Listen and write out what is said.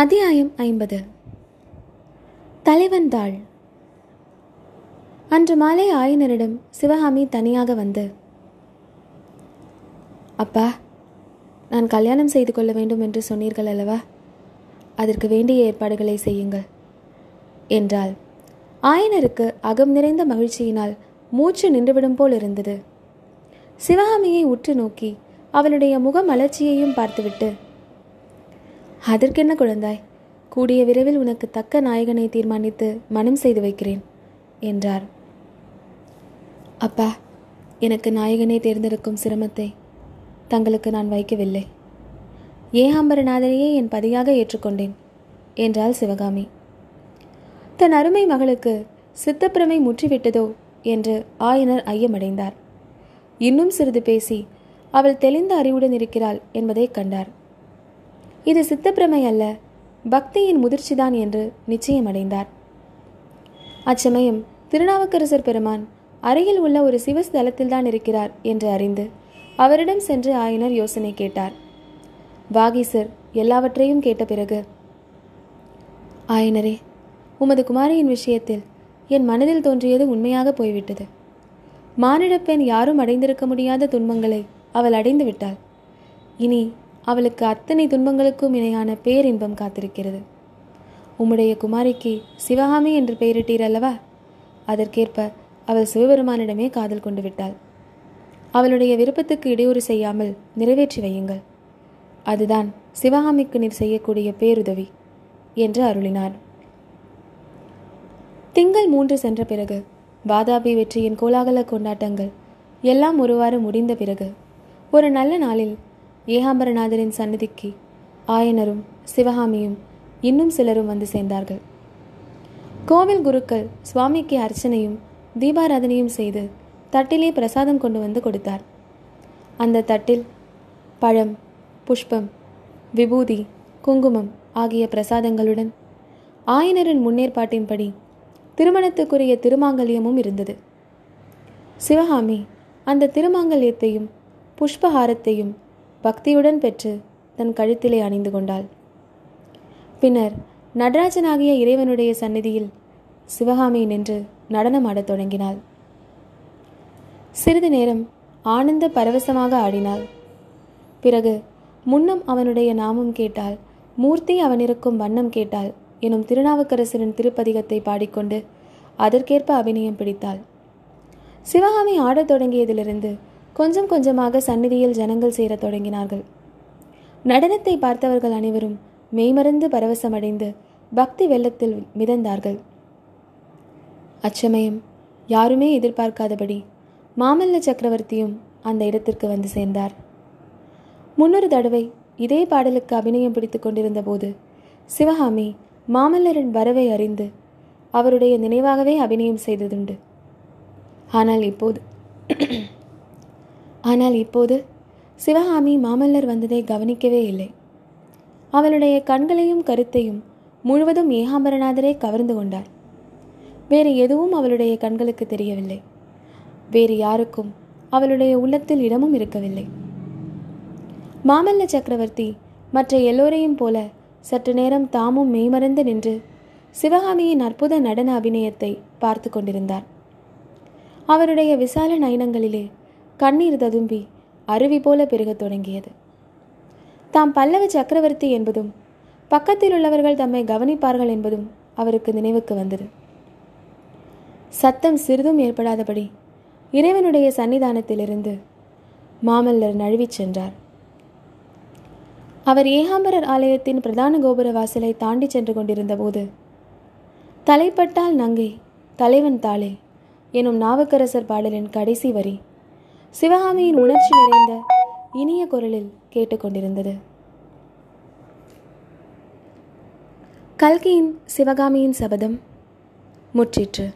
அத்தியாயம் ஐம்பது. தலைவன் தாள் அன்று மாலை ஆயனரிடம் சிவகாமி தனியாக வந்து அப்பா நான் கல்யாணம் செய்து கொள்ள வேண்டும் என்று சொன்னீர்கள் அல்லவா? அதற்கு வேண்டிய ஏற்பாடுகளை செய்யுங்கள் என்றாள். ஆயனருக்கு அகம் நிறைந்த மகிழ்ச்சியினால் மூச்சு நின்றுவிடும் போல் இருந்தது. சிவகாமியை உற்று நோக்கி அவளுடைய முக மலர்ச்சியையும் பார்த்துவிட்டு அதற்கென்ன குழந்தாய்? கூடிய விரைவில் உனக்கு தக்க நாயகனை தீர்மானித்து மனம் செய்து வைக்கிறேன் என்றார். அப்பா எனக்கு நாயகனை தேர்ந்தெடுக்கும் சிரமத்தை தங்களுக்கு நான் வைக்கவில்லை. ஏகாம்பரநாதனையே என் பதியாக ஏற்றுக்கொண்டேன் என்றாள் சிவகாமி. தன் அருமை மகளுக்கு சித்தப்பிரமை முற்றிவிட்டதோ என்று ஆயனர் ஐயமடைந்தார். இன்னும் சிறிது பேசி அவள் தெளிந்த அறிவுடன் இருக்கிறாள் என்பதை கண்டார். இது சித்தப்பிரமை அல்ல. பக்தியின் முதிர்ச்சிதான் என்று நிச்சயமடைந்தார். அச்சமயம் திருநாவுக்கரசர் பெருமான் அருகில் உள்ள ஒரு சிவஸ்தலத்தில்தான் இருக்கிறார் என்று அறிந்து அவரிடம் சென்று ஆயனர் யோசனை கேட்டார். வாகீசர் எல்லாவற்றையும் கேட்ட பிறகு ஆயனரே உமது குமாரியின் விஷயத்தில் என் மனதில் தோன்றியது உண்மையாக போய்விட்டது. மானிடப்பெண் யாரும் அடைந்திருக்க முடியாத துன்பங்களை அவள் அடைந்து விட்டாள் இனி அவளுக்கு அத்தனை துன்பங்களுக்கும் இணையான பேரின்பம் காத்திருக்கிறது. உம்முடைய குமாரிக்கு சிவகாமி என்று பெயரிட்டீர் அல்லவா? அதற்கேற்ப அவள் சிவபெருமானிடமே காதல் கொண்டு விட்டாள். அவளுடைய விருப்பத்துக்கு இடையூறு செய்யாமல் நிறைவேற்றி வையுங்கள். அதுதான் சிவகாமிக்கு நீர் செய்யக்கூடிய பேருதவி என்று அருளினார். திங்கள் மூன்று சென்ற பிறகு வாதாபி வெற்றியின் கோலாகல கொண்டாட்டங்கள் எல்லாம் ஒருவாறு முடிந்த பிறகு ஒரு நல்ல நாளில் ஏகாம்பரநாதரின் சன்னதிக்கு ஆயனரும் சிவகாமியும் இன்னும் சிலரும் வந்து சேர்ந்தார்கள். கோவில் குருக்கள் சுவாமிக்கு அர்ச்சனையும் தீபாராதனையும் செய்து தட்டிலே பிரசாதம் கொண்டு வந்து கொடுத்தார். அந்த தட்டில் பழம் புஷ்பம் விபூதி குங்குமம் ஆகிய பிரசாதங்களுடன் ஆயனரின் முன்னேற்பாட்டின்படி திருமணத்துக்குரிய திருமாங்கல்யமும் இருந்தது. சிவகாமி அந்த திருமாங்கல்யத்தையும் புஷ்பஹாரத்தையும் பக்தியுடன் பெற்று தன் கழுத்திலே அணிந்து கொண்டாள். பின்னர் நடராஜனாகிய இறைவனுடைய சந்நிதியில் சிவகாமி நின்று நடனமாடத் தொடங்கினாள். சிறிது நேரம் ஆனந்த பரவசமாக ஆடினாள். பிறகு முன்னம் அவனுடைய நாமம் கேட்டால் மூர்த்தி அவனிருக்கும் வண்ணம் கேட்டால் எனும் திருநாவுக்கரசரின் திருப்பதிகத்தை பாடிக்கொண்டு அதற்கேற்ப அபிநயம் பிடித்தாள். சிவகாமி ஆடத் தொடங்கியதிலிருந்து கொஞ்சம் கொஞ்சமாக சந்நிதியில் ஜனங்கள் சேரத் தொடங்கினார்கள். நடனத்தை பார்த்தவர்கள் அனைவரும் மெய்மறந்து பரவசமடைந்து பக்தி வெள்ளத்தில் மிதந்தார்கள். அச்சமயம் யாருமே எதிர்பார்க்காதபடி மாமல்ல சக்கரவர்த்தியும் அந்த இடத்திற்கு வந்து சேர்ந்தார். முன்னொரு தடவை இதே பாடலுக்கு அபிநயம் பிடித்து கொண்டிருந்த போது சிவகாமி மாமல்லரின் வரவை அறிந்து அவருடைய நினைவாகவே அபிநயம் செய்ததுண்டு. ஆனால் இப்போது ஆனால் இப்போது சிவகாமி மாமல்லர் வந்ததை கவனிக்கவே இல்லை. அவளுடைய கண்களையும் கருத்தையும் முழுவதும் ஏகாம்பரநாதரே கவர்ந்து கொண்டார் வேறு எதுவும் அவளுடைய கண்களுக்கு தெரியவில்லை. வேறு யாருக்கும் அவளுடைய உள்ளத்தில் இடமும் இருக்கவில்லை. மாமல்ல சக்கரவர்த்தி மற்ற எல்லோரையும் போல சற்று நேரம் தாமும் மெய்மறந்து நின்று சிவகாமியின் அற்புத நடன அபிநயத்தை பார்த்து கொண்டிருந்தார். அவருடைய விசால நயனங்களிலே கண்ணீர் ததும்பி அருவி போல பெருகத் தொடங்கியது. தாம் பல்லவ சக்கரவர்த்தி என்பதும் பக்கத்தில் உள்ளவர்கள் தம்மை கவனிப்பார்கள் என்பதும் அவருக்கு நினைவுக்கு வந்தது. சத்தம் சிறிதும் ஏற்படாதபடி இறைவனுடைய சன்னிதானத்திலிருந்து மாமல்லர் நழுவிச் சென்றார். அவர் ஏகாம்பரர் ஆலயத்தின் பிரதான கோபுர வாசலை தாண்டி சென்று கொண்டிருந்த போது தலைப்பட்டால் நங்கை தலைவன் தாளே எனும் நாவுக்கரசர் பாடலின் கடைசி வரி சிவகாமியின் உணர்ச்சி நிறைந்த இனிய குரலில் கேட்டுக்கொண்டிருந்தது. கல்கியின் சிவகாமியின் சபதம் முற்றிற்று.